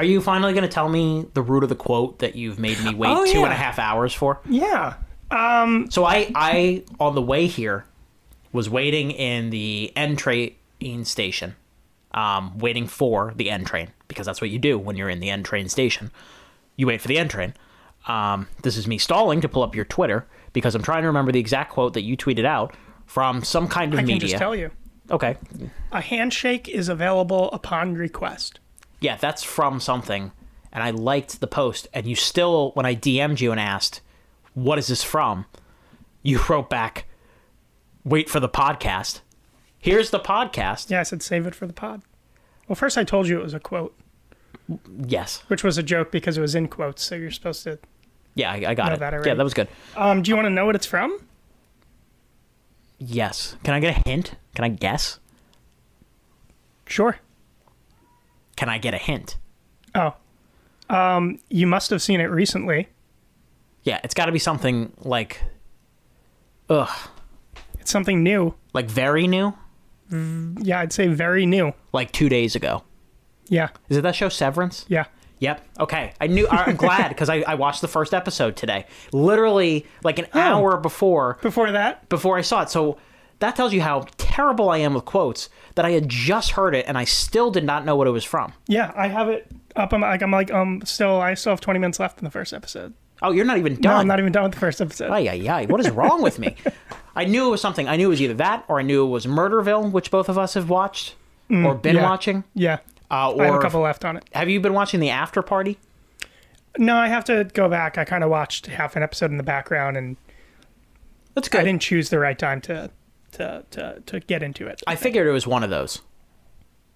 Are you finally going to tell me the root of the quote that you've made me wait Oh, two and a half hours for? Yeah. So I, I on the way here, was waiting in the N train station, um, waiting for the N train because that's what you do when you're in the N train station. You wait for the N train. Um, this is me stalling to pull up your Twitter because I'm trying to remember the exact quote that you tweeted out from some kind of I can media. just tell you. okay, A handshake is available upon request. Yeah, that's from something, and I liked the post. And you still, when I DM'd you and asked, "What is this from?" You wrote back, "Wait for the podcast." Here's the podcast. Yeah, I said save it for the pod. Well, first I told you it was a quote, Yes. which was a joke because it was in quotes. So you're supposed to. Yeah, I, I got it. that yeah, that was good. Um, do you want to know what it's from? Yes. Can I get a hint? Can I guess? Sure. Can I get a hint? Oh. Um, you must have seen it recently. Yeah, it's got to be something like, ugh, It's something new. like very new, Yeah, I'd say very new. like two days ago. Yeah. Is it that show Severance? Yeah. Yep. Okay. I knew. I'm glad because I, I watched the first episode today, literally like an hour before Before that, before I saw it. So that tells you how terrible I am with quotes. That I had just heard it and I still did not know what it was from. yeah, I have it up. I'm like, I'm like, um, still, I still have 20 minutes left in the first episode. Oh, you're not even done. No. I'm not even done with the first episode. Ay, ay, ay. What is wrong with me? I knew it was something. I knew it was either that or I knew it was Murderville, which both of us have watched or been yeah. watching. Yeah. Uh, I have a couple left on it. have you been watching the After Party? No, I have to go back. I kind of watched half an episode in the background, and That's good. I didn't choose the right time to to to, to get into it. I figured it was one of those.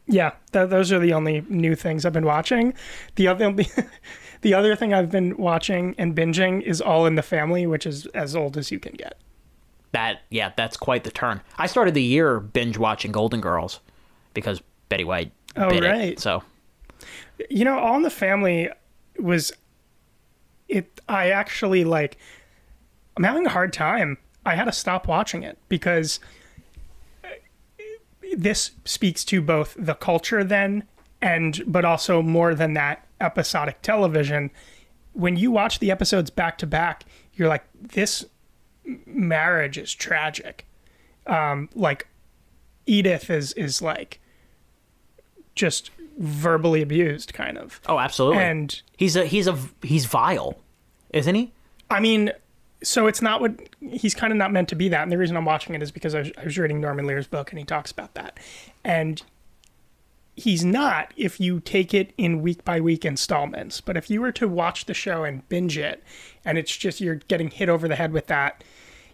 Yeah, th- those are the only new things I've been watching. The other the other thing I've been watching and binging is All in the Family, which is as old as you can get. That yeah, that's quite the turn. I started the year binge watching Golden Girls because Betty White Oh, right. it. So You know, All in the Family was it I actually like I'm having a hard time. I had to stop watching it because this speaks to both the culture then and but also more than that episodic television. When you watch the episodes back to back, you're like this marriage is tragic. Um like Edith is is like just verbally abused kind of. oh, absolutely. And he's a he's a he's vile, isn't he? I mean, so it's not what he's kind of not meant to be that. And the reason I'm watching it is because I was, I was reading Norman Lear's book and he talks about that. And he's not if you take it in week by week installments. But if you were to watch the show and binge it and it's just you're getting hit over the head with that,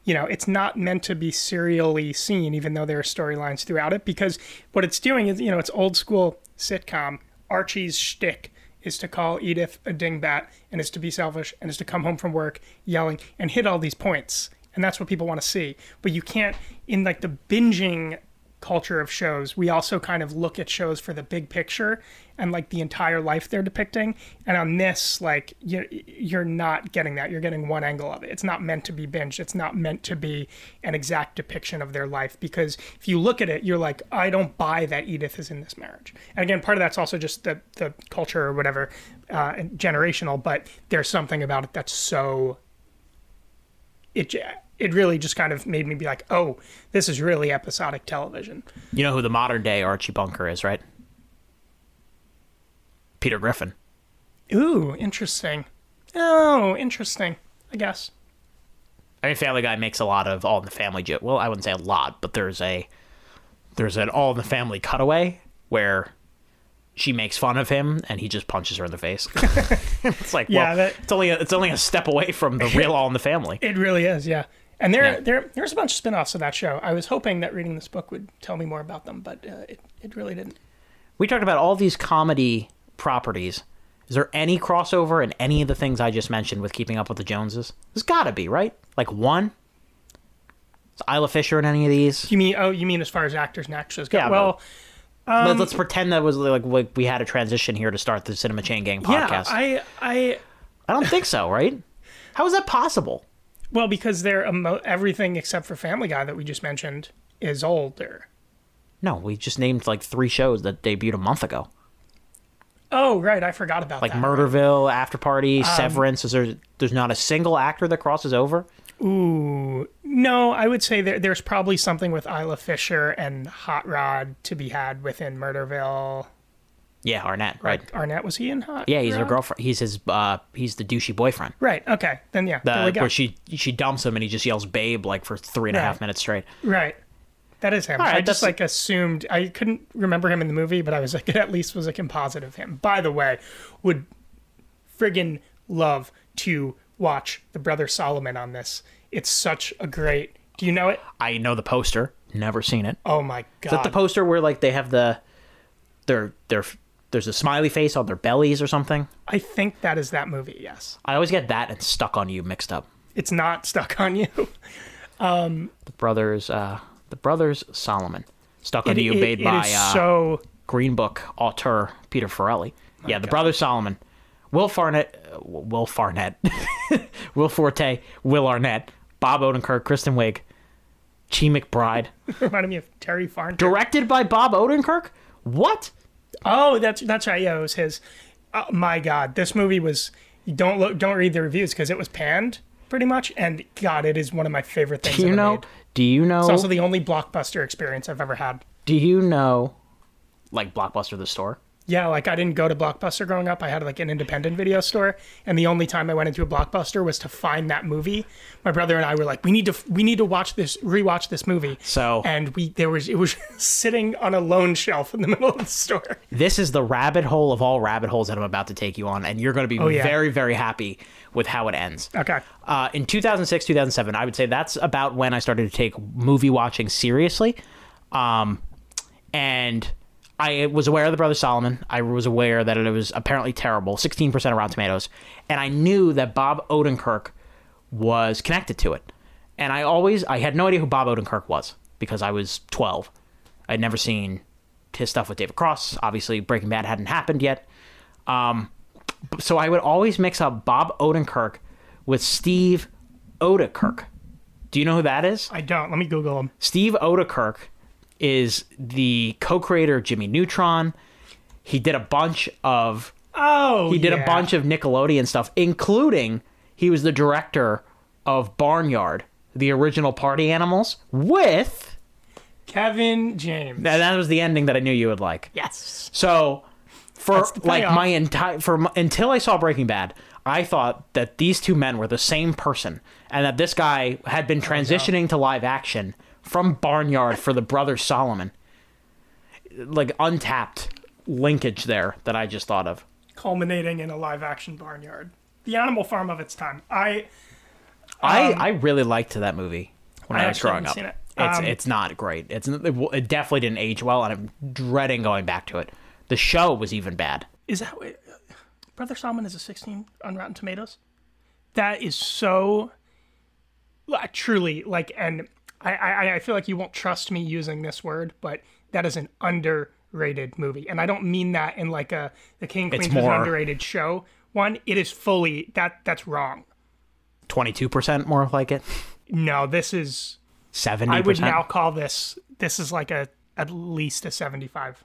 you know, it's not meant to be serially seen, even though there are storylines throughout it. Because what it's doing is, you know, it's old school sitcom. Archie's shtick is to call Edith a dingbat and is to be selfish and is to come home from work yelling and hit all these points. And that's what people want to see. But you can't, in like the binging culture of shows, we also kind of look at shows for the big picture and like the entire life they're depicting. And on this, like you're, you're not getting that. You're getting one angle of it. It's not meant to be binged. It's not meant to be an exact depiction of their life because if you look at it, you're like, I don't buy that Edith is in this marriage. And again, part of that's also just the the culture or whatever, uh, generational. But there's something about it that's so it it really just kind of made me be like, oh, this is really episodic television. You know who the modern day Archie Bunker is, right? Peter Griffin. Ooh, interesting. Oh, interesting. I guess. I mean, Family Guy makes a lot of All in the Family joke. Well, I wouldn't say a lot, but there's a there's an All in the Family cutaway where she makes fun of him and he just punches her in the face. it's like, Yeah, well, that- it's only a, it's only a step away from the real All in the Family. It really is, yeah. And there, Yeah. there, there's a bunch of spin-offs of that show. I was hoping that reading this book would tell me more about them, but uh, it, it really didn't. We talked about all these comedy properties. Is there any crossover in any of the things I just mentioned with Keeping Up with the Joneses? There's got to be, right? Like one. Is Isla Fisher in any of these? You mean, oh, you mean as far as actors and actresses go? Yeah, well, Let- Let's pretend that was like, like we had a transition here to start the Cinema Chain Gang podcast. yeah. I, I, I don't think so, right? How is that possible? Well, because they're emo- everything except for Family Guy that we just mentioned is older. No, we just named like three shows that debuted a month ago. Oh, right. I forgot about that. Like that. Murderville, After Um, Severance. Is there? There's not a single actor that crosses over. Ooh, no, I would say there, there's probably something with Isla Fisher and Hot Rod to be had within Murderville. Yeah, Arnett. Right. Arnett was he in Hot? Yeah, he's her girlfriend. He's his. Uh, he's the douchey boyfriend. Right. Okay. Then yeah, The, there we go. where she she dumps him and he just yells "babe" like for three and a half Right. minutes straight. Right. That is him. All right, I just that's- like assumed I couldn't remember him in the movie, but I was like it at least was a composite of him. By the way, would friggin' love to watch the brother Solomon on this. It's such a great. Do you know it? I know the poster. Never seen it. Oh my god! Is that the poster where like they have the their their there's a smiley face on their bellies or something? I think that is that movie. Yes, I always get that and stuck on you mixed up. it's not stuck on you. The brothers uh the brothers Solomon. Stuck on It- you it- made it by is uh, so Green Book auteur Peter Farrelly. yeah, the brothers Solomon. Will Farnett uh, Will Farnett. Will Forte, Will Arnett, Bob Odenkirk, Kristen Wiig, Chi McBride. reminded me of Terry Farnton. Directed by Bob Odenkirk? What? Oh, that's that's right. Yeah, it was his. Oh, my God, this movie was. Don't look, don't read the reviews because it was panned pretty much, and God, it is one of my favorite things. Do you ever know made. do you know It's also the only blockbuster experience I've ever had. do you know like Blockbuster the store? Yeah, like I didn't go to Blockbuster growing up. I had like an independent video store, and the only time I went into a Blockbuster was to find that movie. My brother and I were like, "We need to, we need to watch this, rewatch this movie." So- and we there was it was sitting on a lone shelf in the middle of the store. This is the rabbit hole of all rabbit holes that I'm about to take you on, and you're going to be Oh, yeah. very, very happy with how it ends. Okay, Uh, in 2006, 2007, I would say that's about when I started to take movie watching seriously. Um, and I was aware of the Brother Solomon. I was aware that it was apparently terrible, 16% of Rotten Tomatoes. And I knew that Bob Odenkirk was connected to it. And I always, I had no idea who Bob Odenkirk was because I was 12. I'd never seen his stuff with David Cross. Obviously, Breaking Bad hadn't happened yet. Um, so I would always mix up Bob Odenkirk with Steve Oedekerk. Do you know who that is? I don't. Let me Google him. Steve Oedekerk is the co-creator of Jimmy Neutron. He did a bunch of Oh, he did yeah. a bunch of Nickelodeon stuff, including he was the director of Barnyard, the original Party Animals, with Kevin James. and that was the ending that I knew you would like. yes. So for like my entire for my, until I saw Breaking Bad, I thought that these two men were the same person and that this guy had Oh, been transitioning to live action from Barnyard for the brother Solomon. Like untapped linkage there that I just thought of. Culminating in a live action barnyard. The animal farm of its time. I I I really liked that movie when Um, I I, was growing up. seen it. It's Um, it's not great. It's it, definitely didn't age well, and I'm dreading going back to it. The show was even bad. is that Brother Solomon is a 16 on Rotten Tomatoes. That is so truly like, and I, I I feel like you won't trust me using this word, but that is an underrated movie, and I don't mean that in like a the King Queens was an more- underrated show. One, it is fully that that's wrong. Twenty two percent more like it. No, this is Seventy I would now call this this is like a at least a 75.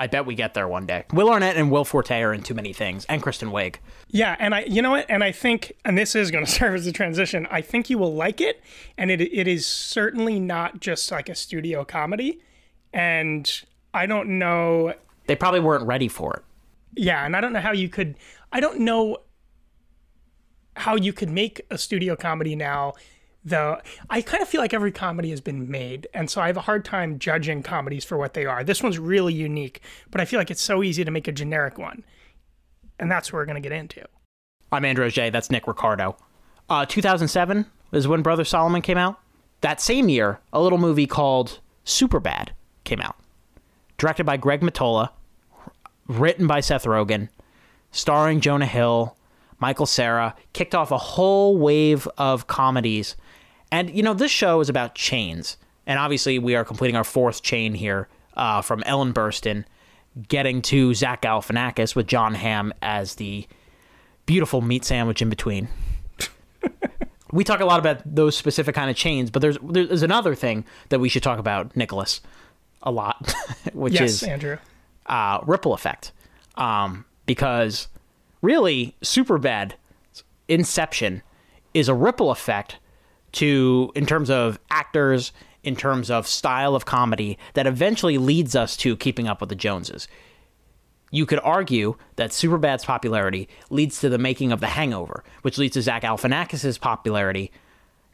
I bet we get there one day. Will Arnett and Will Forte are in too many things, and Kristen Wiig. Yeah, and I, you know what, and I think, and this is going to serve as a transition. I think you will like it, and it it is certainly not just like a studio comedy, and I don't know, They probably weren't ready for it. yeah, and I don't know how you could, I don't know how you could make a studio comedy now. Though I kind of feel like every comedy has been made, and so I have a hard time judging comedies for what they are. This one's really unique, but I feel like it's so easy to make a generic one, and that's what we're going to get into. I'm Andrew J. That's Nick Ricardo. Uh, 2007 is when Brother Solomon came out. That same year, a little movie called Superbad came out, directed by Greg Mottola, written by Seth Rogen, starring Jonah Hill, Michael Cera, kicked off a whole wave of comedies. And, you know, this show is about chains. And obviously, we are completing our fourth chain here uh, from Ellen Burstyn, getting to Zach Galifianakis with Jon Hamm as the beautiful meat sandwich in between. we talk a lot about those specific kind of chains, but there's there's another thing that we should talk about, Nicholas, a lot, which Yes, is Andrew. uh, ripple effect. Um, because really Superbad Inception is a ripple effect to in terms of actors, in terms of style of comedy that eventually leads us to keeping up with the Joneses. You could argue that Superbad's popularity leads to the making of The Hangover, which leads to Zach Galifianakis' popularity,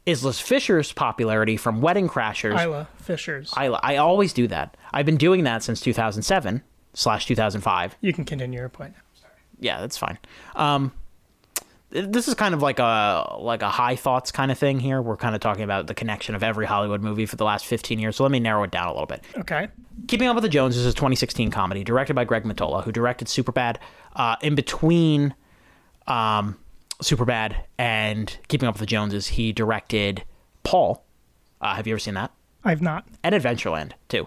Isla Fisher's popularity from Wedding Crashers. Isla Fishers. I, I always do that. I've been doing that since 2007 slash 2005. you can continue your point. Yeah, that's fine. Um, this is kind of like a like a high thoughts kind of thing here. We're kind of talking about the connection of every Hollywood movie for the last 15 years. So let me narrow it down a little bit. Okay. Keeping Up with the Joneses is a 2016 comedy directed by Greg Mottola, who directed Superbad. Uh, in between um, Superbad and Keeping Up with the Joneses, he directed Paul. Uh, have you ever seen that? I've not. And Adventureland too.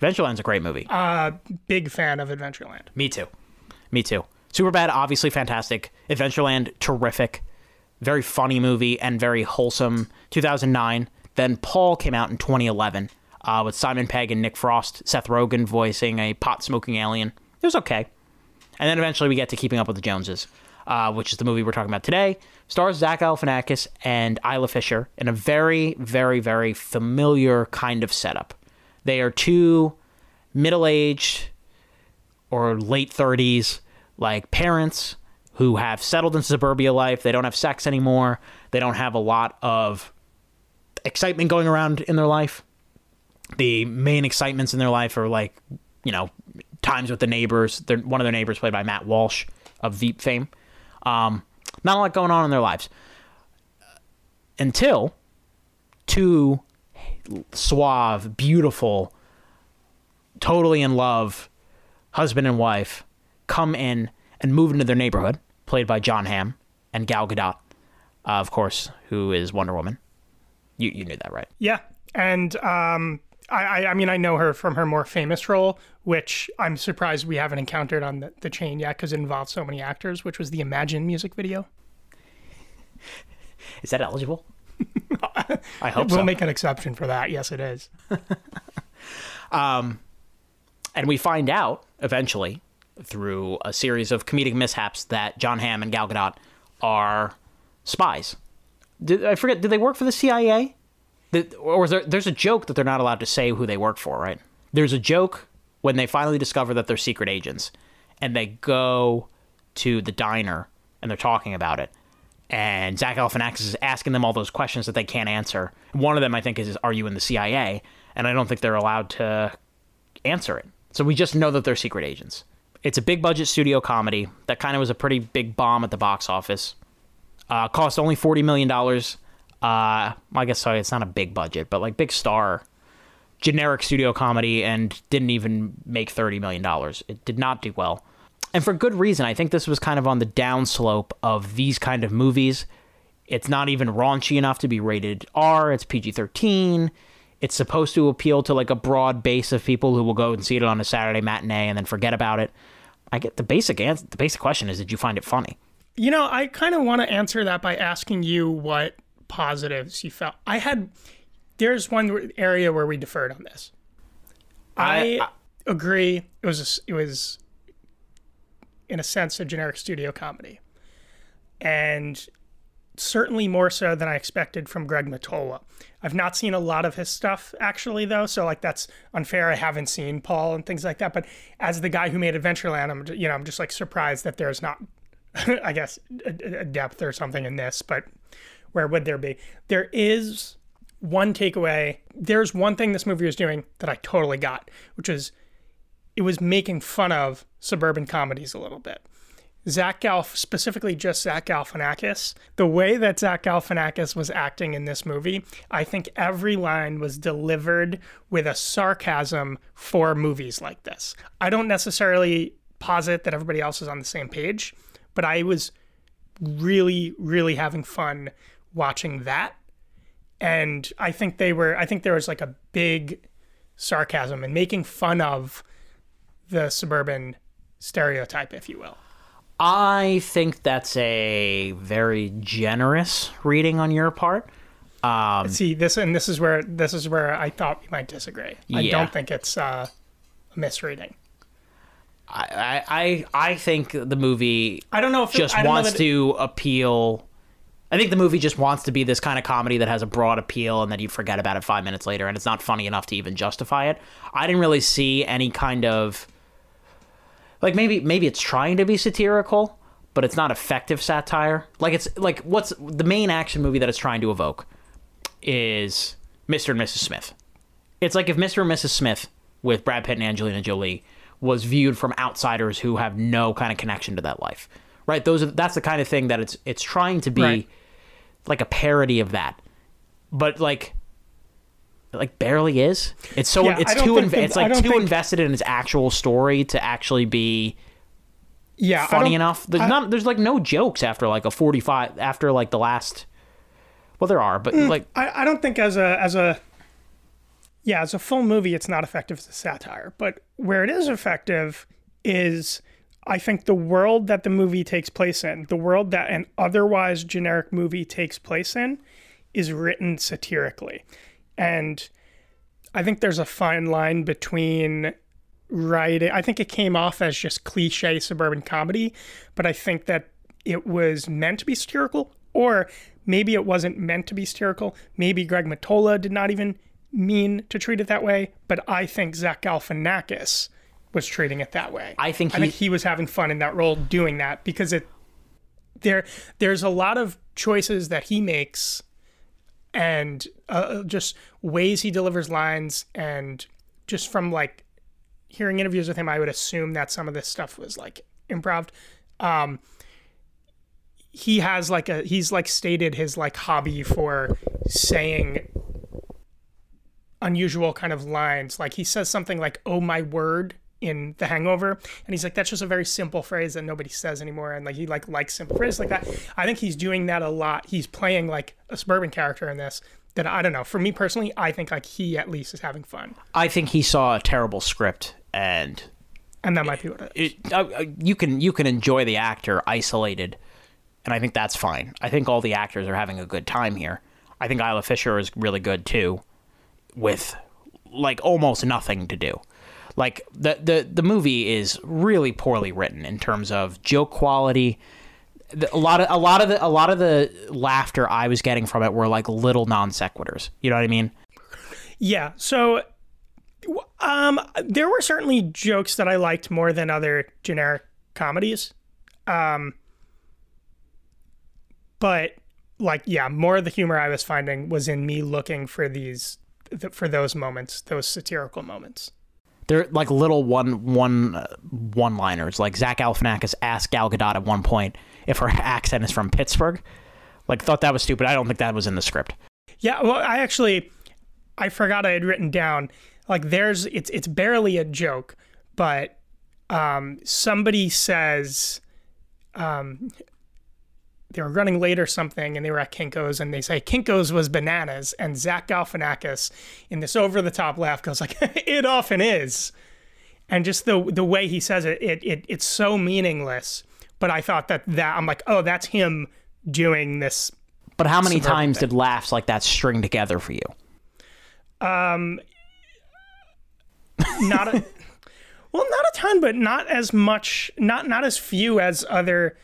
Adventureland's a great movie. Uh, big fan of Adventureland. Me too. Me too. Superbad, obviously fantastic. Adventureland, terrific. Very funny movie and very wholesome. 2009. Then Paul came out in 2011 uh, with Simon Pegg and Nick Frost, Seth Rogen voicing a pot smoking alien. It was okay. And then eventually we get to Keeping Up with the Joneses, uh, which is the movie we're talking about today. Stars Zach Galifianakis and Isla Fisher in a very, very, very familiar kind of setup. They are two middle aged or late 30s, like parents who have settled in suburbia life. They don't have sex anymore. They don't have a lot of excitement going around in their life. The main excitements in their life are like, you know, times with the neighbors. They're, one of their neighbors, played by Matt Walsh of Veep fame. Um, not a lot going on in their lives until two suave, beautiful, totally in love husband and wife come in and move into their neighborhood, played by Jon Hamm and Gal Gadot, uh, of course, who is Wonder Woman. You you knew that, right? Yeah, and um, I, I I mean I know her from her more famous role, which I'm surprised we haven't encountered on the, the chain yet because it involves so many actors, which was the Imagine music video. Is that eligible? I hope We'll so. make an exception for that. Yes, it is. um, and we find out eventually through a series of comedic mishaps that Jon Hamm and Gal Gadot are spies. Did, I forget? Did they work for the CIA? Did, or there, there's a joke that they're not allowed to say who they work for, right? There's a joke when they finally discover that they're secret agents, and they go to the diner and they're talking about it. And Zach Galifianakis is asking them all those questions that they can't answer. One of them, I think, is, "Are you in the CIA?" And I don't think they're allowed to answer it. So we just know that they're secret agents. It's a big budget studio comedy that kind of was a pretty big bomb at the box office. Uh, cost only forty million dollars. Uh, I guess sorry, it's not a big budget, but like big star, generic studio comedy, and didn't even make thirty million dollars. It did not do well, and for good reason. I think this was kind of on the downslope of these kind of movies. It's not even raunchy enough to be rated R. It's PG thirteen. It's supposed to appeal to like a broad base of people who will go and see it on a Saturday matinee and then forget about it. I get the basic answer. The basic question is, did you find it funny? You know, I kind of want to answer that by asking you what positives you felt. I had. There's one area where we deferred on this. I, I- agree. It was a it was, in a sense, a generic studio comedy, and certainly more so than I expected from Greg Mottola. I've not seen a lot of his stuff actually, though, so like that's unfair. I haven't seen Paul and things like that. But as the guy who made Adventureland, I'm you know I'm just like surprised that there's not, I guess, a, a depth or something in this. But where would there be? There is one takeaway. There's one thing this movie was doing that I totally got, which is it was making fun of suburban comedies a little bit. Zach Galf, specifically just Zach Galifianakis, the way that Zach Galifianakis was acting in this movie, I think every line was delivered with a sarcasm for movies like this. I don't necessarily posit that everybody else is on the same page, but I was really, really having fun watching that. And I think they were, I think there was like a big sarcasm and making fun of the suburban stereotype, if you will. I think that's a very generous reading on your part. Um, See this, and this is where this is where I thought we might disagree. I don't think it's uh, a misreading. I I I think the movie I don't know if it- just I wants that it- to appeal. I think the movie just wants to be this kind of comedy that has a broad appeal and then you forget about it five minutes later and it's not funny enough to even justify it. I didn't really see any kind of like maybe maybe it's trying to be satirical, but it's not effective satire. Like it's like what's the main action movie that it's trying to evoke is Mr. and Mrs. Smith. It's like if Mr. and Mrs. Smith with Brad Pitt and Angelina Jolie was viewed from outsiders who have no kind of connection to that life. Right? Those are that's the kind of thing that it's it's trying to be Right. like a parody of that. But like like barely is. It's so Yeah, it's too inv- it's like too think- invested in its actual story to actually be yeah, funny enough. There's I- not there's like no jokes after like a 45 after like the last well there are, but mm, like I, I don't think as a as a yeah as a full movie it's not effective as a satire but where it is effective is i think the world that the movie takes place in the world that an otherwise generic movie takes place in is written satirically and i think there's a fine line between writing i think it came off as just cliche suburban comedy but i think that it was meant to be satirical or maybe it wasn't meant to be satirical. Maybe greg mottola did not even mean to treat it that way but i think zach galifianakis was treating it that way. I think i he- think he was having fun in that role doing that because it there there's a lot of choices that he makes and uh, just ways he delivers lines and just from like hearing interviews with him i would assume that some of this stuff was like improv. Um he has like a he's like stated his like hobby for saying unusual kind of lines. Like he says something like oh my word in the hangover and he's like that's just a very simple phrase that nobody says anymore and like he like likes simple phrases like that. I think he's doing that a lot. He's playing like a suburban character in this that i don't know for me personally i think like he at least is having fun I think he saw a terrible script and and that might be what it is it, uh, uh, you can you can enjoy the actor isolated, and I think that's fine. I think all the actors are having a good time here. I think Isla Fisher is really good too, with like almost nothing to do. Like the the the movie is really poorly written in terms of joke quality. A lot of a lot of the a lot of the laughter I was getting from it were like little non sequiturs. You know what I mean? Yeah. So, um, there were certainly jokes that I liked more than other generic comedies. Um, but like, yeah, more of the humor I was finding was in me looking for these, for those moments, those satirical moments. They're like little one one uh, one liners. Like Zach Galifianakis asked Gal Gadot at one point if her accent is from Pittsburgh. Like thought that was stupid. I don't think that was in the script. Yeah, well, I actually I forgot I had written down like there's it's it's barely a joke, but um, somebody says um, they were running late or something, and they were at Kinkos, and they say Kinkos was bananas, and Zach Galifianakis in this over the top laugh goes like it often is, and just the the way he says it, it it it's so meaningless. But I thought that that I'm like, oh, that's him doing this But how many times did laughs like that string together for you? Um, not a well not a ton but not as much not not as few as other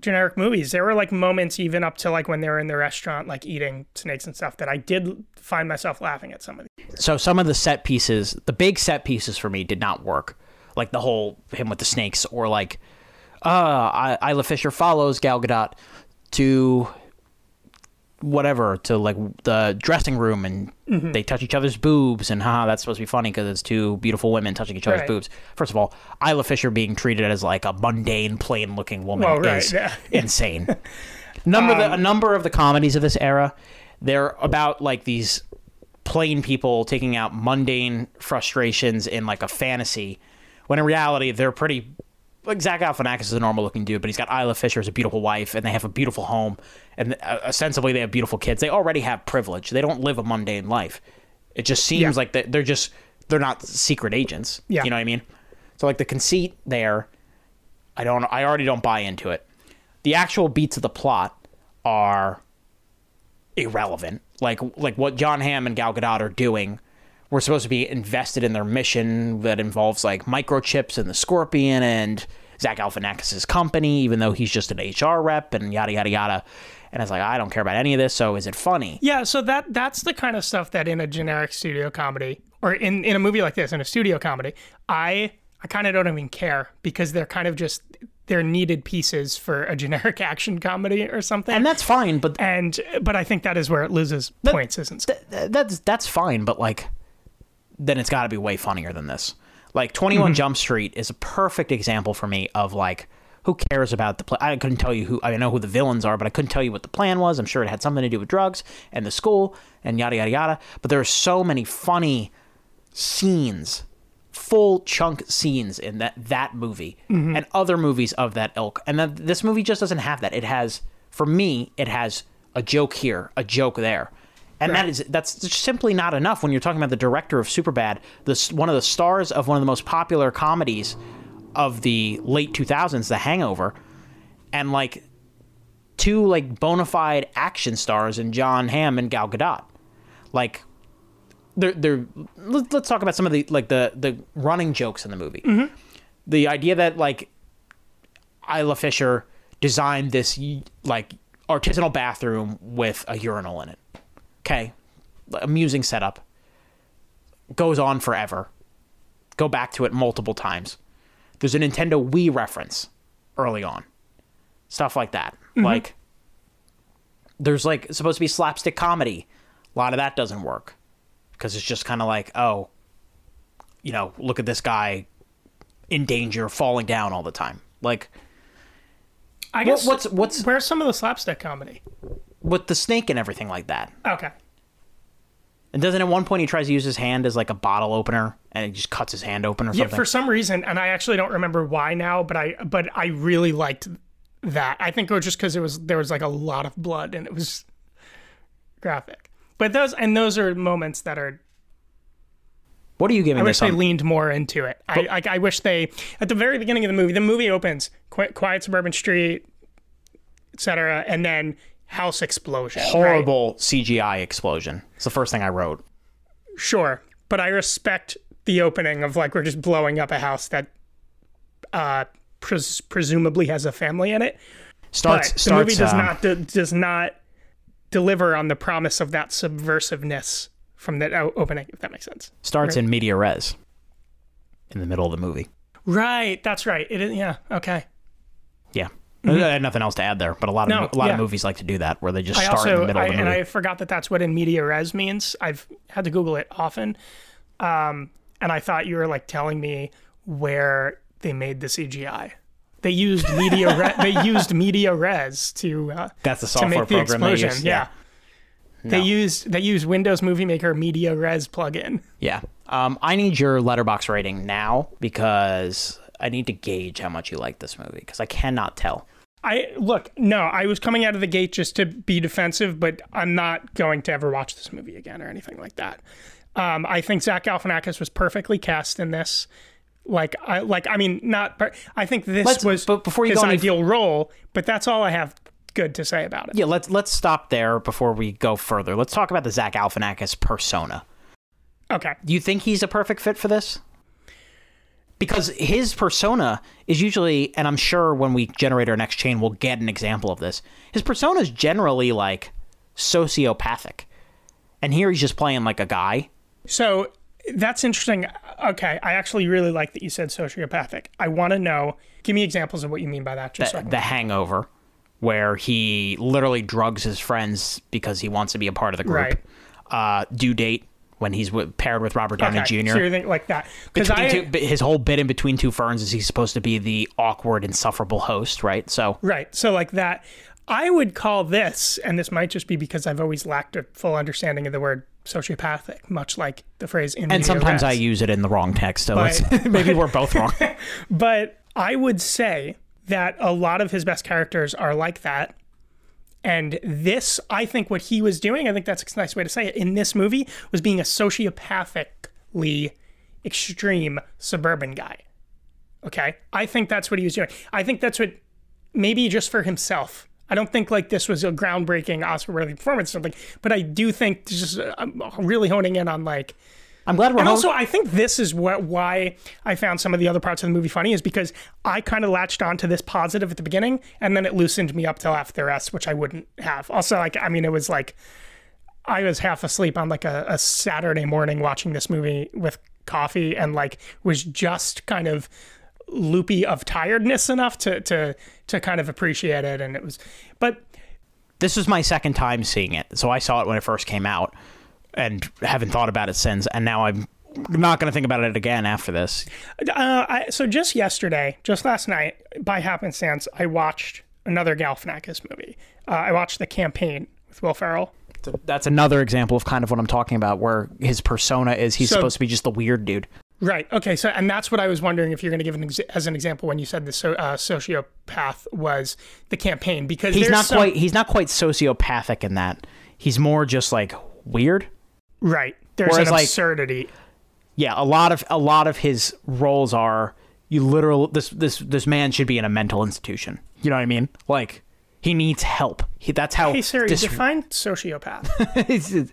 generic movies there were like moments even up to like when they were in the restaurant like eating snakes and stuff that i did find myself laughing at some of these So some of the set pieces, the big set pieces for me did not work. Like the whole him with the snakes, or like, uh, Isla Fisher follows Gal Gadot to whatever to like the dressing room and Mm-hmm. they touch each other's boobs and haha that's supposed to be funny because it's two beautiful women touching each other's Right. boobs first of all isla fisher being treated as like a mundane plain looking woman Well, right, is yeah. insane number Um, the, a number of the comedies of this era they're about like these plain people taking out mundane frustrations in like a fantasy when in reality they're pretty like Zach Galifianakis is a normal looking dude, but he's got Isla Fisher as a beautiful wife, and they have a beautiful home, and uh, ostensibly they have beautiful kids. They already have privilege. They don't live a mundane life. It just seems Yeah. like that they're just they're not secret agents. Yeah. you know what I mean. So like the conceit there, I don't. I already don't buy into it. The actual beats of the plot are irrelevant. Like like what Jon Hamm and Gal Gadot are doing we're supposed to be invested in their mission that involves like microchips and the Scorpion and Zach Galifianakis' company, even though he's just an HR rep and yada yada yada. And I was like, I don't care about any of this. So is it funny? Yeah, so that that's the kind of stuff that in a generic studio comedy or in, in a movie like this, in a studio comedy, I I kind of don't even care because they're kind of just they're needed pieces for a generic action comedy or something. And that's fine, but and but I think that is where it loses points, isn't it? th- that's that's fine, but like then it's got to be way funnier than this. Like 21 mm-hmm. Jump Street is a perfect example for me of like who cares about the plan? I couldn't tell you who I know who the villains are, but I couldn't tell you what the plan was. I'm sure it had something to do with drugs and the school and yada yada yada. But there are so many funny scenes, full chunk scenes in that that movie mm-hmm. and other movies of that ilk. And then this movie just doesn't have that. It has, for me, it has a joke here, a joke there. And that is that's simply not enough when you're talking about the director of Superbad, this one of the stars of one of the most popular comedies of the late 2000s, The Hangover, and like two like bona fide action stars in Jon Hamm and Gal Gadot. Like they're they're let- let's talk about some of the like the the running jokes in the movie. Mm-hmm. The idea that like Isla Fisher designed this like artisanal bathroom with a urinal in it. Okay, amusing setup. Goes on forever. Go back to it multiple times. There's a Nintendo Wii reference early on. Stuff like that. Mm-hmm. Like there's like supposed to be slapstick comedy. A lot of that doesn't work because it's just kind of like, oh, you know, look at this guy in danger, falling down all the time. Like I guess what's- what's- where's some of the slapstick comedy? With the snake and everything like that. Okay. And doesn't at one point he tries to use his hand as like a bottle opener and he just cuts his hand open or something? Yeah, for some reason, and I actually don't remember why now, but I but I really liked that. I think it was just because it was there was like a lot of blood and it was graphic. But those and those are moments that are. what are you giving I wish this they on? leaned more into it. I like. I wish they at the very beginning of the movie. The movie opens Qui- quiet suburban street, etc., and then house explosion. right? Horrible CGI explosion. It's the first thing I wrote. Sure, but I respect the opening of like we're just blowing up a house that uh pres- presumably has a family in it. Starts But the starts movie does um, not de- does not deliver on the promise of that subversiveness from that o- opening. If that makes sense. starts in media res in the middle of the movie. Right, that's right. It is. Yeah. Okay. Yeah. I had nothing else to add there, but a lot of Mm-hmm. No, a lot yeah. of movies like to do that where they just I start also in the middle I, of the movie. and. I forgot that that's what in media res means. I've had to Google it often, um, and I thought you were like telling me where they made the CGI. They used media. Re- they used media res to uh, That's the to software make the program they explosion. use. yeah. They No. used they used Windows Movie Maker Media Res plugin. Yeah. Um, I need your Letterboxd rating now because I need to gauge how much you like this movie because I cannot tell. I look, no, I was coming out of the gate just to be defensive, but I'm not going to ever watch this movie again or anything like that. Um, I think Zach Galifianakis was perfectly cast in this. Like, I like, I mean, not. Per- I think this Let's- was but before you his go ideal role, but that's all I have good to say about it. Yeah, let's let's stop there before we go further. Let's talk about the Zach Galifianakis persona. Okay, Do you think he's a perfect fit for this? Because his persona is usually, and I'm sure when we generate our next chain, we'll get an example of this. His persona is generally like sociopathic, and here he's just playing like a guy. so that's interesting. Okay, I actually really like that you said sociopathic. I want to know. Give me examples of what you mean by that. Just the, can- the Hangover, where he literally drugs his friends because he wants to be a part of the group. Right. Uh, due date when he's w- paired with Robert Downey Okay, Jr. So you're thinking like that because Between I two, but his whole bit in between two ferns is he's supposed to be the awkward, insufferable host, right? So Right. So like that, I would call this, and this might just be because I've always lacked a full understanding of the word sociopathic, much like the phrase in and sometimes I use it in the wrong text, so But- it's, maybe we're both wrong. But I would say that a lot of his best characters are like that. And this, I think what he was doing, I think that's a nice way to say it, in this movie was being a sociopathically extreme suburban guy. Okay? I think that's what he was doing. I think that's what maybe just for himself. I don't think like this was a groundbreaking Oscar worthy performance or something, but I do think just uh, I'm really honing in on like I'm glad we're And home. also, I think this is what why I found some of the other parts of the movie funny is because I kind of latched onto this positive at the beginning, and then it loosened me up till after the rest, which I wouldn't have. Also, like I mean, it was like I was half asleep on like a, a Saturday morning watching this movie with coffee, and like was just kind of loopy of tiredness enough to to to kind of appreciate it, and it was, but this was my second time seeing it. So I saw it when it first came out and haven't thought about it since. And now I'm not going to think about it again after this. Uh, I, so just yesterday, just last night, by happenstance, I watched another Galifianakis movie. Uh, I watched The Campaign with Will Ferrell. That's another example of kind of what I'm talking about, where his persona is he's So- supposed to be just the weird dude. Right. Okay. So, and that's what I was wondering if you're going to give an ex- as an example when you said the so, uh, sociopath was the campaign because He's not some- quite he's not quite sociopathic in that. He's more just like weird. Right. There's Whereas, an like- absurdity. Yeah, a lot of a lot of his roles are you literal this this this man should be in a mental institution. You know what I mean? Like he needs help. He, that's how Hey Siri, dis- define sociopath.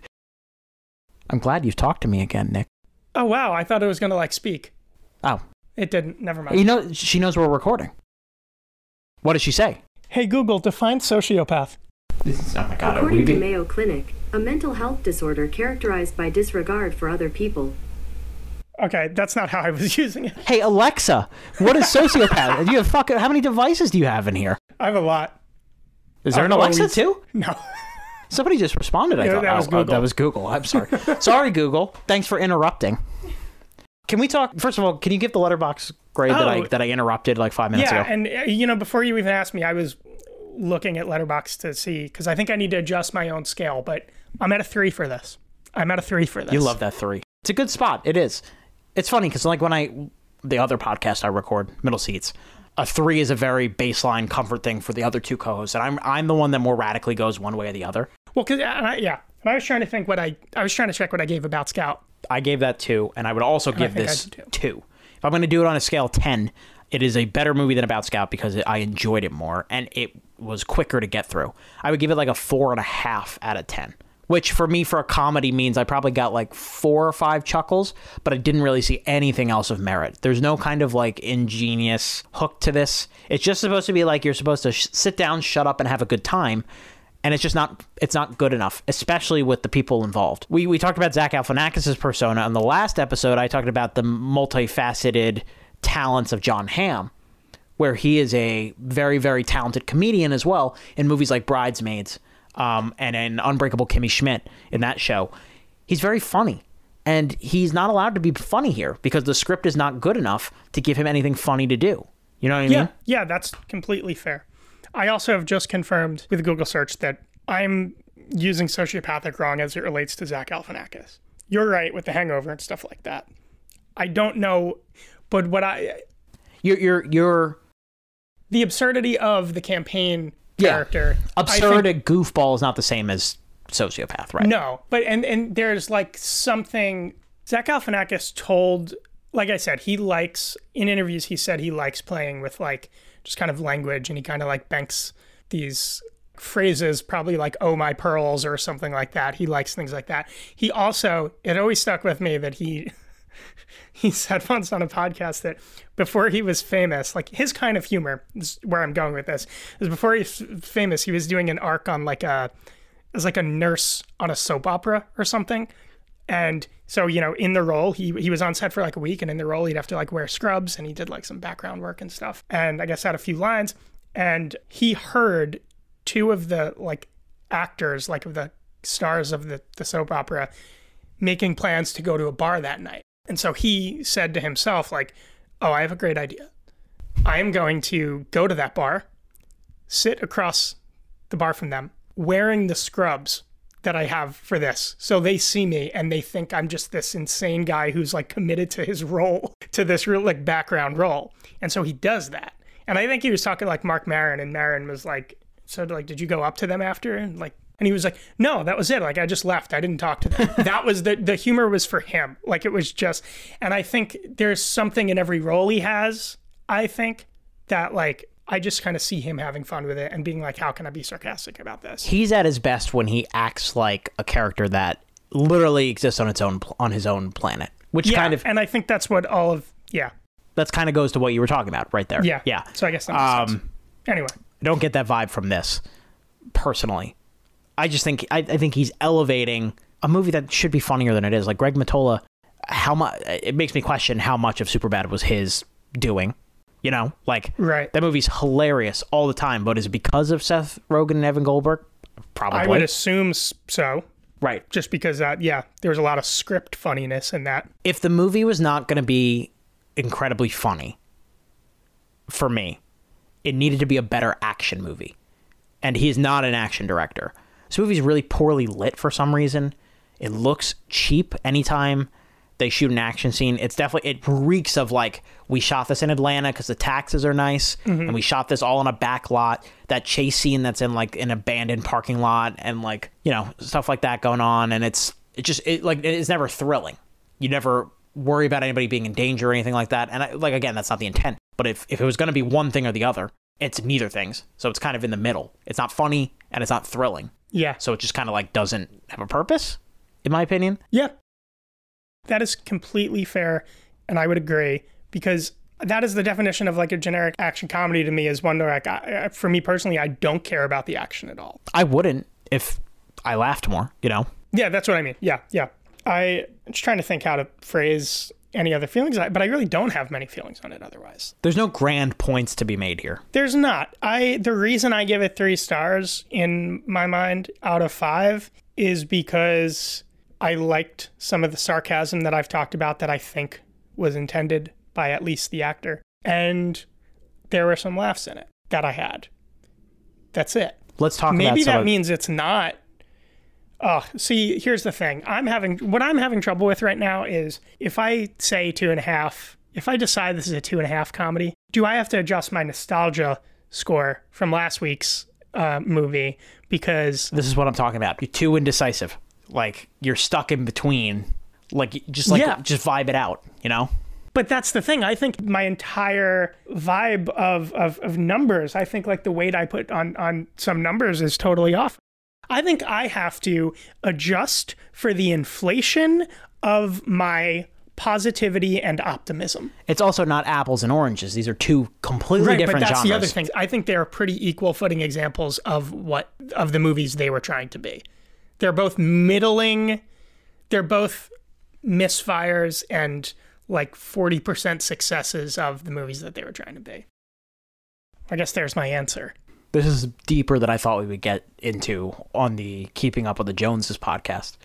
I'm glad you've talked to me again, Nick. oh wow, I thought it was going to like speak. Oh, It didn't. Never mind. you know she knows we're recording. What does she say? Hey Google, define sociopath. Oh my god, According to Mayo Clinic, a mental health disorder characterized by disregard for other people. Okay, that's not how I was using it. Hey Alexa, what is sociopath? do you have fucking how many devices do you have in here? I have a lot. Is there an I've Alexa always- too? No. Somebody just responded. I Yeah, thought that was oh, oh, Google. that was Google. I'm sorry. sorry, Google. Thanks for interrupting. Can we talk? First of all, can you give the Letterboxd grade that I Oh. that I interrupted like five minutes Yeah, ago? and uh, you know, before you even asked me, I was looking at Letterboxd to see because I think I need to adjust my own scale. But I'm at a three for this. I'm at a three for this. You love that three. It's a good spot. It is. It's funny because like when I the other podcast I record, Middle Seats, a three is a very baseline comfort thing for the other two co-hosts, and I'm I'm the one that more radically goes one way or the other. Well, because yeah, and I was trying to think what I I was trying to check what I gave about Scout. I gave that two, and I would also give this two. If I'm going to do it on a scale ten, it is a better movie than About Scout because it, I enjoyed it more and it was quicker to get through. I would give it like a four and a half out of ten, which for me for a comedy means I probably got like four or five chuckles, but I didn't really see anything else of merit. There's no kind of like ingenious hook to this. It's just supposed to be like you're supposed to sh- sit down, shut up, and have a good time and it's just not it's not good enough, especially with the people involved. We we talked about Zach Galifianakis' persona in the last episode. I talked about the multifaceted talents of Jon Hamm, where he is a very very talented comedian as well in movies like Bridesmaids, um, and in Unbreakable Kimmy Schmidt in that show. He's very funny. And he's not allowed to be funny here because the script is not good enough to give him anything funny to do. You know what I mean? Yeah, yeah, that's completely fair. I also have just confirmed with Google search that I'm using sociopathic wrong as it relates to Zach Galifianakis. You're right with the Hangover and stuff like that. I don't know, but what I You're you're you're the absurdity of the campaign character. I absurd think- goofball is not the same as sociopath, right? No, but and and there's like something Zach Galifianakis told. Like I said, he likes in interviews. He said he likes playing with like just kind of language, and he kind of like banks these phrases, probably like "oh my pearls" or something like that. He likes things like that. He also it always stuck with me that he he said once on a podcast that before he was famous, like his kind of humor is where I'm going with this is before he's famous, he was doing an arc on like a as like a nurse on a soap opera or something. And so, you know, in the role, he he was on set for like a week, and in the role, he'd have to like wear scrubs, and he did like some background work and stuff. And I guess had a few lines, and he heard two of the like actors, like the stars of the the soap opera, making plans to go to a bar that night. And so he said to himself, like, "Oh, I have a great idea. I am going to go to that bar, sit across the bar from them, wearing the scrubs that I have for this. So they see me and they think I'm just this insane guy who's like committed to his role, to this real like background role. And so he does that. And I think he was talking like Marc Maron and Maron was like, so like, did you go up to them after? And like, and he was like, no, that was it. Like I just left. I didn't talk to them. that was the, the humor was for him. Like it was just, and I think there's something in every role he has, I think that like, I just kind of see him having fun with it and being like, how can I be sarcastic about this? He's at his best when he acts like a character that literally exists on its own on his own planet, which Yeah, kind of and I think that's what all of yeah that's kind of goes to what you were talking about right there. yeah yeah. So I guess that makes sense. Um, Anyway, I don't get that vibe from this personally. I just think I, I think he's elevating a movie that should be funnier than it is. Like Greg Mottola, how much it makes me question how much of Superbad was his doing. You know, like Right. that movie's hilarious all the time, but is it because of Seth Rogen and Evan Goldberg? Probably. I would assume so, right. just because that yeah, there was a lot of script funniness in that. if the movie was not going to be incredibly funny for me, it needed to be a better action movie. And he is not an action director. This movie's really poorly lit for some reason. It looks cheap anytime they shoot an action scene. It's definitely it reeks of like we shot this in Atlanta because the taxes are nice, mm-hmm. and we shot this all on a back lot. That chase scene that's in like an abandoned parking lot, and like you know stuff like that going on, and it's it just it like it's never thrilling. You never worry about anybody being in danger or anything like that. And I, like again, that's not the intent. But if if it was going to be one thing or the other, it's neither things. So it's kind of in the middle. It's not funny and it's not thrilling. Yeah. So it just kind of like doesn't have a purpose, in my opinion. Yeah. That is completely fair, and I would agree because that is the definition of like a generic action comedy to me. Is one where like I, for me personally, I don't care about the action at all. I wouldn't if I laughed more. You know. Yeah, that's what I mean. Yeah, yeah. I, I'm just trying to think how to phrase any other feelings, but I really don't have many feelings on it otherwise. There's no grand points to be made here. There's not. I the reason I give it three stars in my mind out of five is because I liked some of the sarcasm that I've talked about that I think was intended by at least the actor. And there were some laughs in it that I had. That's it. Let's talk about Maybe that of- means it's not. Oh, see, here's the thing. I'm having what I'm having trouble with right now is if I say two and a half, if I decide this is a two and a half comedy, do I have to adjust my nostalgia score from last week's uh, movie because This is what I'm talking about. You're too indecisive. Like you're stuck in between. Like just like Yeah. just vibe it out. You know. But that's the thing. I think my entire vibe of, of, of numbers, I think like the weight I put on, on some numbers is totally off. I think I have to adjust for the inflation of my positivity and optimism. It's also not apples and oranges. These are two completely different but that's genres. the other thing. I think they're pretty equal footing examples of what of the movies they were trying to be. They're both middling. They're both misfires and like 40% successes of the movies that they were trying to be. I guess there's my answer. This is deeper than I thought we would get into on the Keeping Up with the Joneses podcast.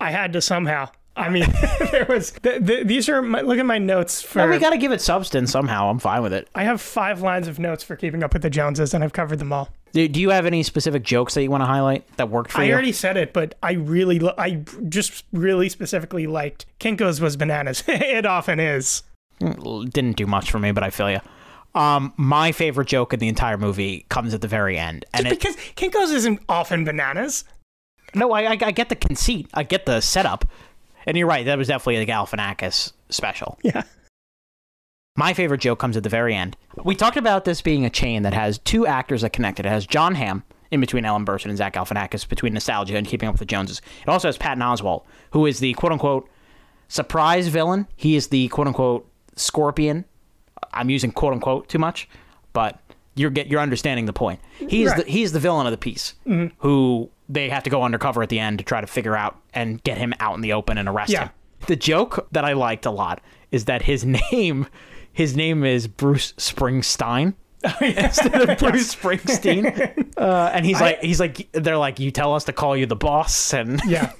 I had to somehow. I mean, there was th- th- these are my, look at my notes for. Well, we got to give it substance somehow. I'm fine with it. I have five lines of notes for keeping up with the Joneses, and I've covered them all. Do, do you have any specific jokes that you want to highlight that worked for I you? I already said it, but I really, li- I just really specifically liked Kinko's was bananas. it often is. Mm, didn't do much for me, but I feel you. Um, my favorite joke in the entire movie comes at the very end, and it, Because Kinko's isn't often bananas. no, I, I I get the conceit, I get the setup, and you're right. That was definitely a Galifianakis special. Yeah. My favorite joke comes at the very end. We talked about this being a chain that has two actors that connect it. It has Jon Hamm in between Ellen Burstyn and Zach Galifianakis between nostalgia and keeping up with the Joneses. It also has Patton Oswalt, who is the quote unquote surprise villain. He is the quote unquote scorpion. I'm using quote unquote too much, but you're get you're understanding the point. He's Right. the he's the villain of the piece who they have to go undercover at the end to try to figure out and get him out in the open and arrest Yeah. him. The joke that I liked a lot is that his name his name is Bruce Springsteen instead of Bruce Springsteen. Uh, and he's like he's like they're like you tell us to call you the boss and Yeah.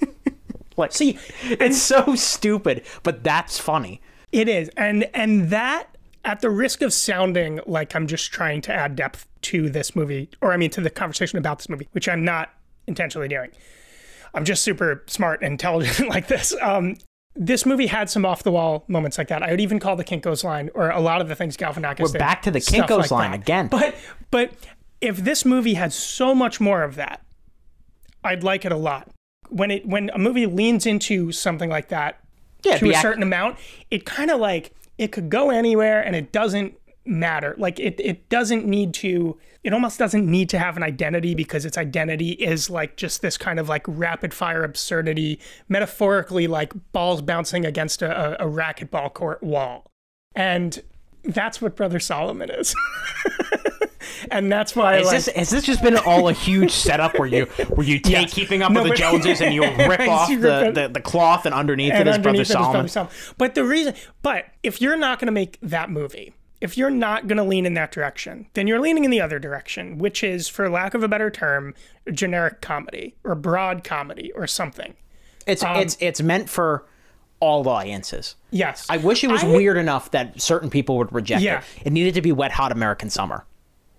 like See, it's so stupid, but that's funny. It is. And and that at the risk of sounding like I'm just trying to add depth to this movie or I mean to the conversation about this movie, which I'm not intentionally doing. I'm just super smart and intelligent like this. Um this movie had some off the wall moments like that. I would even call the Kinko's line or a lot of the things Galifianakis We're did, back to the Kinko's like line that. again. But but if this movie had so much more of that, I'd like it a lot. When it when a movie leans into something like that Yeah, to a ac- certain amount, it kind of like it could go anywhere and it doesn't matter. Like it it doesn't need to it almost doesn't need to have an identity because its identity is like just this kind of like rapid fire absurdity, metaphorically like balls bouncing against a, a, a racquetball court wall. And that's what Brother Solomon is. and that's why Is like, this has this just been all a huge setup where you where you take Yes. keeping up No, with the Joneses and you rip off the, rip the, the cloth and underneath and it is Brother underneath is Solomon? Brother Solomon. But the reason, but if you're not going to make that movie, if you're not going to lean in that direction, then you're leaning in the other direction, which is, for lack of a better term, generic comedy or broad comedy or something. It's Um, it's it's meant for all audiences. Yes, I wish it was I- weird enough that certain people would reject Yeah. it. It needed to be Wet Hot American Summer.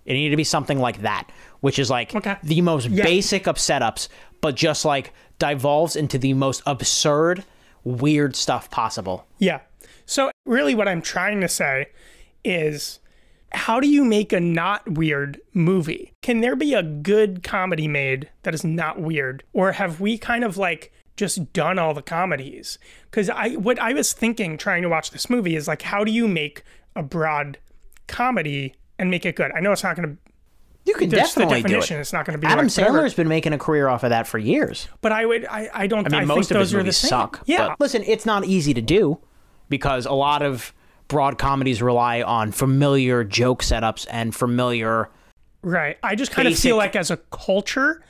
It needed to be something like that, which is like Okay. the most Yeah. basic of setups, but just like devolves into the most absurd, weird stuff possible. Yeah. So really, what I'm trying to say is. How do you make a not weird movie? Can there be a good comedy made that is not weird? Or have we kind of like just done all the comedies? Because I what I was thinking trying to watch this movie is like, how do you make a broad comedy and make it good? I know it's not going to. You can There's the definitely do it. It's not going to be Adam like. Sandler's been making a career off of that for years. But I would. I, I don't. I mean, most think of his those are movies same. suck. Yeah. but listen, it's not easy to do because a lot of broad comedies rely on familiar joke setups and familiar. Right. I just kind of feel like as a culture,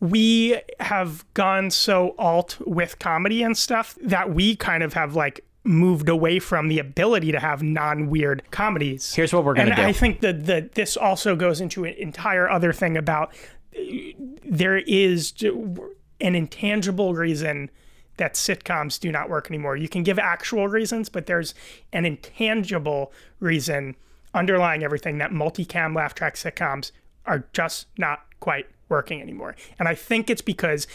we have gone so alt with comedy and stuff that we kind of have like moved away from the ability to have non-weird comedies. Here's what we're gonna do. and. I think that the, this also goes into an entire other thing about there is an intangible reason that sitcoms do not work anymore. You can give actual reasons, but there's an intangible reason underlying everything that multicam laugh track sitcoms are just not quite working anymore. And I think it's because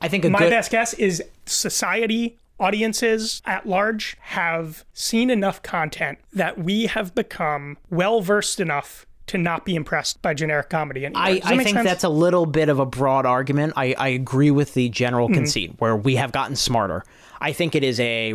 I think a my good. best guess is society audiences at large have seen enough content that we have become well versed enough to not be impressed by generic comedy anymore. I, I think sense? that's a little bit of a broad argument. I, I agree with the Mm-hmm. general conceit where we have gotten smarter. I think it is a.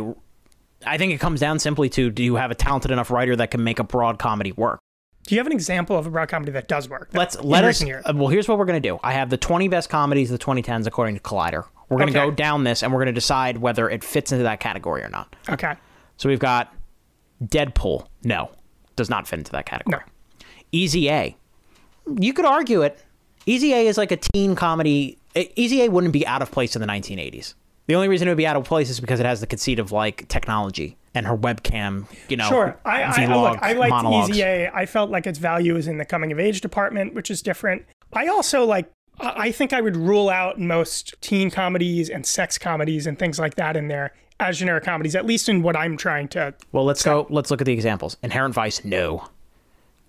I think it comes down simply to do you have a talented enough writer that can make a broad comedy work? Do you have an example of a broad comedy that does work? Let's let us. years? uh, well, here's what we're gonna do. I have the 20 best comedies of the 2010s according to Collider. We're gonna Okay. go down this and we're gonna decide whether it fits into that category or not. Okay. So we've got Deadpool. No, does not fit into that category. Easy A. You could argue it. Easy A is like a teen comedy. Easy A wouldn't be out of place in the 1980s. The only reason it would be out of place is because it has the conceit of like technology and her webcam. You know, Sure. I, I, I, look, I liked monologues. Easy A. I felt like its value is in the coming of age department, which is different. I also like. I think I would rule out most teen comedies and sex comedies and things like that in there as generic comedies, at least in what I'm trying to. Well, let's go. Let's look at the examples. Inherent Vice. No.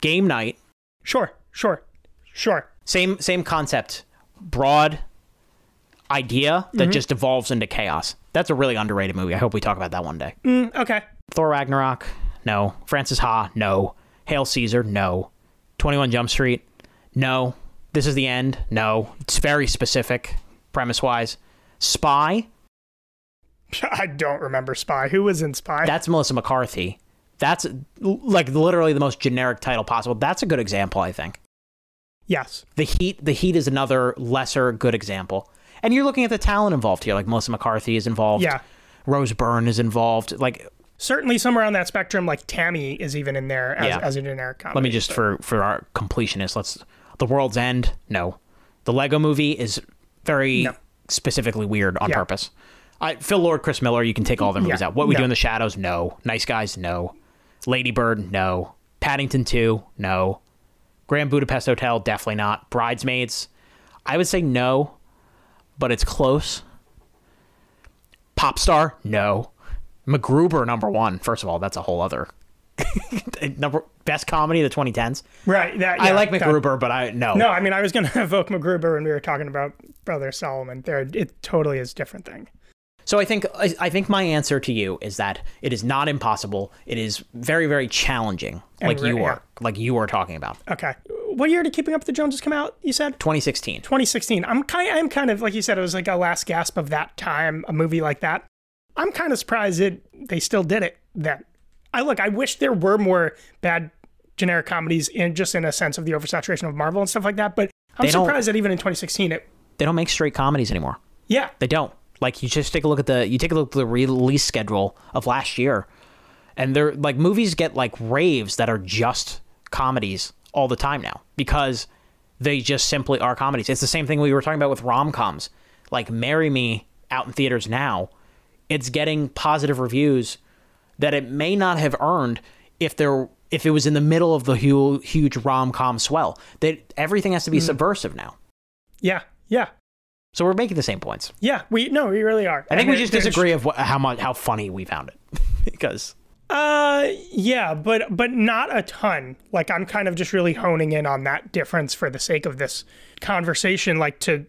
Game Night. Sure, sure, sure. Same same concept. Broad idea Mm-hmm. that just evolves into chaos. That's a really underrated movie. I hope we talk about that one day. Okay. Thor Ragnarok, no. Frances Ha, no. Hail Caesar, no. 21 Jump Street, no. This is the end, no. It's very specific, premise wise. Spy, I don't remember Spy. Who was in Spy? that's Melissa McCarthy. That's like literally the most generic title possible. That's a good example, I think. yes. The Heat, the Heat is another lesser good example. And you're looking at the talent involved here, like Melissa McCarthy is involved. Yeah. Rose Byrne is involved. Like Certainly somewhere on that spectrum, like Tammy is even in there as, Yeah. as a generic comedy. Let me just for for our completionists, let's The World's End, no. The Lego movie is very No. specifically weird on Yeah. purpose. I, Phil Lord, Chris Miller, you can take all their movies Yeah. out. What We Do in the Shadows, no. Nice Guys, no. Lady Bird, no. Paddington 2, no. Grand Budapest Hotel, definitely not. Bridesmaids, I would say no, but it's close. Popstar, no. MacGruber, number one. First of all, that's a whole other number best comedy of the 2010s. Right. That, I yeah, like that- MacGruber, but I no. No, I mean I was going to evoke MacGruber when we were talking about Brother Solomon. There, it totally is a different thing. So I think I I think my answer to you is that it is not impossible. It is very very challenging, And like you rare. are, like you are talking about. Okay. What year did Keeping Up with the Joneses come out? You said 2016. 2016. I'm kind. I'm kind of like you said. It was like a last gasp of that time. A movie like that. I'm kind of surprised it they still did it then. I look. I wish there were more bad generic comedies in just in a sense of the oversaturation of Marvel and stuff like that. But I'm They surprised that even in 2016, it They don't make straight comedies anymore. yeah, They don't. Like you just take a look at the you take a look at the release schedule of last year, and they're like movies get like raves that are just comedies all the time now because they just simply are comedies. It's the same thing we were talking about with rom coms. Like Marry Me out in theaters now, it's getting positive reviews that it may not have earned if there if it was in the middle of the huge, huge rom com swell. That everything has to be subversive now. yeah, yeah, So we're making the same points. yeah. We no, we really are. I think And we just disagree of what, how much how funny we found it because Uh, yeah, but but not a ton. Like I'm kind of just really honing in on that difference for the sake of this conversation, like to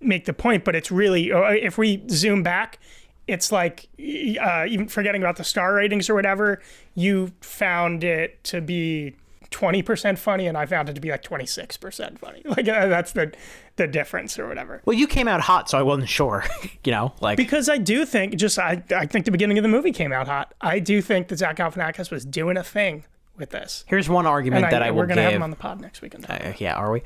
make the point. But it's really, uh, if we zoom back, it's like uh, even forgetting about the star ratings or whatever. You found it to be. 20% funny and I found it to be like 26% funny. Like uh, that's the the difference or whatever. well you came out hot so I wasn't sure you know like Because I do think, just I, I think the beginning of the movie came out hot. I do think that Zach Galifianakis was doing a thing with this. here's one argument And that I, I, will we're gonna have give him on the pod next weekend Uh, yeah are we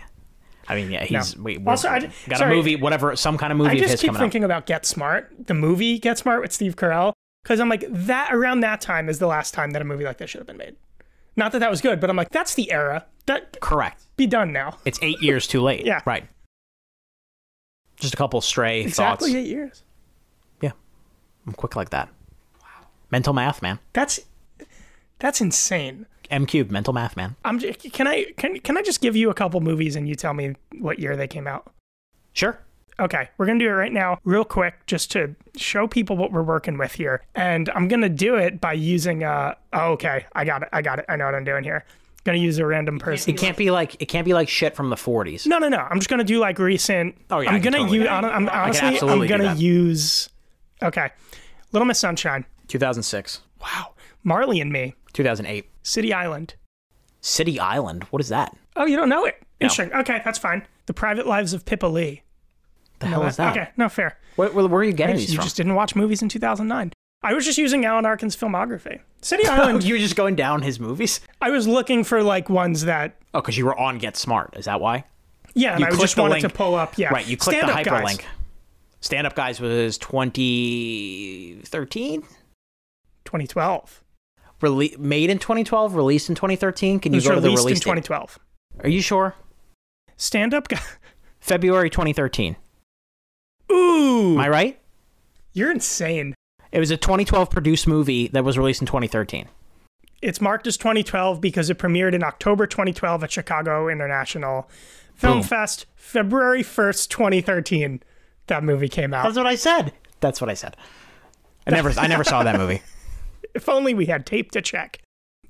I mean yeah he's No. we Also, I got sorry. a movie whatever some kind of movie I of just keep thinking about Get Smart, the movie Get Smart with Steve Carell, because I'm like that around that time is the last time that a movie like this should have been made. Not that that was good, but I'm like that's the era. That correct be done now. it's eight years too late Yeah. right just a couple stray Exactly thoughts eight years. yeah I'm quick like that wow mental math man That's that's insane. M cube mental math man I'm j- can I can can I just give you a couple movies and you tell me what year they came out? sure Okay, we're gonna do it right now, real quick, just to show people what we're working with here. And I'm gonna do it by using uh oh, okay, I got it, I got it, I know what I'm doing here. Gonna use a random person. it can't be like it can't be like shit from the 40s No, no, no. I'm just gonna do like recent. Oh, yeah, I I'm can gonna totally use. do that. I'm, honestly, I'm gonna use. Okay, Little Miss Sunshine. 2006 Wow, Marley and Me. 2008 City Island. City Island what is that Oh, you don't know it? Interesting. Okay, that's fine. The Private Lives of Pippa Lee. the hell uh, is that Okay, no fair. where, where, where are you getting You these from just didn't watch movies in 2009. I was just using Alan Arkin's filmography. City oh, Island. you were just going down his movies I was looking for like ones that. Oh, because you were on Get Smart. Is that why? Yeah, and You I just wanted link. to pull up. Yeah, Right. You clicked the Stand-Up Guys. hyperlink. Stand Up Guys was 2013. 2012. Rele- made in 2012, released in 2013. Can you go to the released in release date? 2012. Are you sure? Stand Up Guy. February 2013. Ooh, Am I right? you're insane. It was a 2012 produced movie that was released in 2013. It's marked as 2012 because it premiered in October 2012 at Chicago International Film Boom. Fest, February 1st, 2013. That movie came out. That's what I said. That's what I said. I never, I never saw that movie. If only we had tape to check.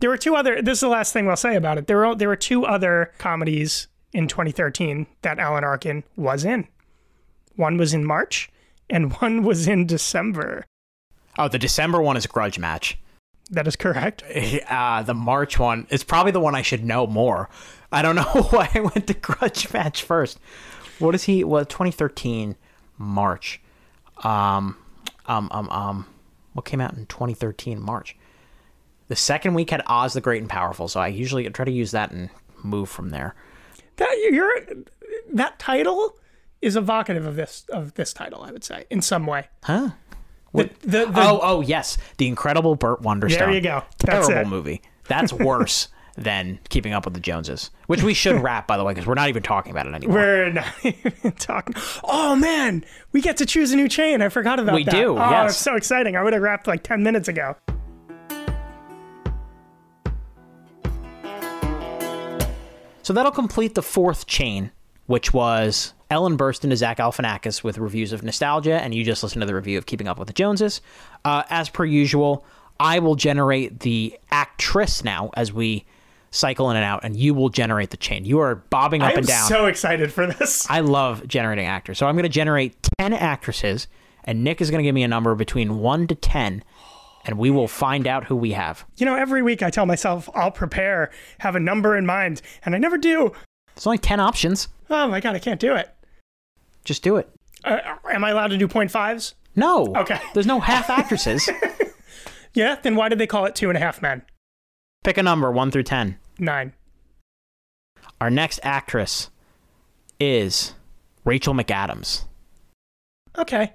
There were two other. This is the last thing I'll say about it. There were there were two other comedies in 2013 that Alan Arkin was in. One was in March, and one was in December. Oh, the December one is a Grudge Match. That is correct. Uh, the March one is probably the one I should know more. I don't know why I went to Grudge Match first. What is he? Well, 2013 March. Um, um, um, um. What came out in 2013 March? The second week had Oz the Great and Powerful, so I usually try to use that and move from there. That you're that title is evocative of this of this title. I would say in some way. Huh? The, the, the, oh, oh, yes, the Incredible Burt Wonderstone. There you go. That's Terrible it. movie. That's worse than Keeping Up with the Joneses, which we should wrap, by the way, because we're not even talking about it anymore. We're not even talking. Oh man, we get to choose a new chain. I forgot about We that. We do, Oh, yes. it's so exciting. I would have wrapped like ten minutes ago. So that'll complete the fourth chain, which was Ellen Burstyn to Zach Galifianakis with reviews of Nostalgia, and you just listened to the review of Keeping Up with the Joneses. Uh, as per usual, I will generate the actress now as we cycle in and out, and you will generate the chain. You are bobbing up and down. I am and down. so excited for this. I love generating actors. So I'm going to generate 10 actresses, and Nick is going to give me a number between 1 to 10, and we will find out who we have. You know, every week I tell myself I'll prepare, have a number in mind, and I never do. It's only 10 options. Oh my god, I can't do it. Just do it. Uh, am I allowed to do point fives? No. Okay. There's no half actresses. Yeah. Then why did they call it two and a half men? Pick a number, 1 through 10. Nine. Our next actress is Rachel McAdams. Okay.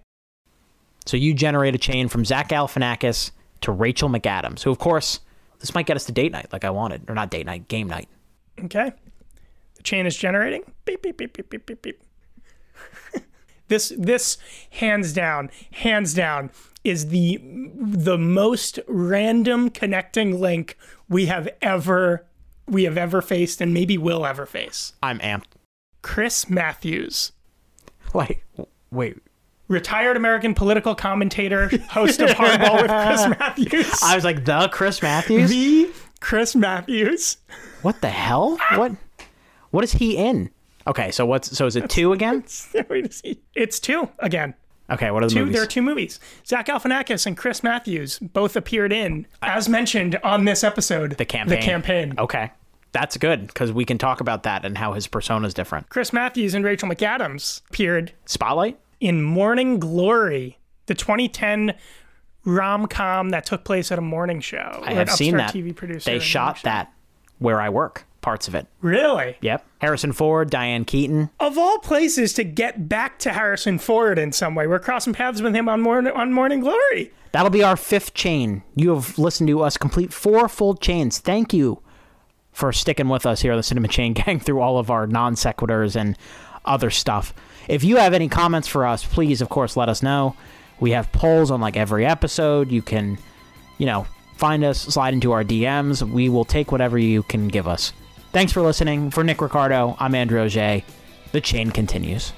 So you generate a chain from Zach Galifianakis to Rachel McAdams, who, of course, this might get us to date night like I wanted. Or not date night, game night. Okay. The chain is generating. Beep beep beep beep beep beep beep. this this hands down, hands down is the the most random connecting link we have ever we have ever faced and maybe will ever face. I'm amped. Chris Matthews, Like, wait. retired American political commentator, host of Hardball with Chris Matthews. I was like, the Chris Matthews? the Chris Matthews. What the hell? What? What is he in? Okay, so what's so is it two again? Wait to see. It's two again. Okay, what are the two, movies? there are two movies. Zach Galifianakis and Chris Matthews both appeared in, as mentioned on this episode, the campaign. The campaign. Okay, that's good because we can talk about that and how his persona is different. Chris Matthews and Rachel McAdams appeared Spotlight. in Morning Glory, the 2010 rom com that took place at a morning show. I have seen that. TV producer. They shot that where I work. Parts of it. Really? Yep. Harrison Ford, Diane Keaton. Of all places to get back to Harrison Ford in some way, we're crossing paths with him on Morning on Morning Glory. That'll be our fifth chain. You have listened to us complete four full chains. Thank you for sticking with us here on the Cinema Chain Gang through all of our non sequiturs and other stuff. If you have any comments for us, please, of course, let us know. We have polls on like every episode. You can, you know, find us, slide into our DMs. We will take whatever you can give us. Thanks for listening. For Nick Ricardo, I'm Andrew Auger. The chain continues.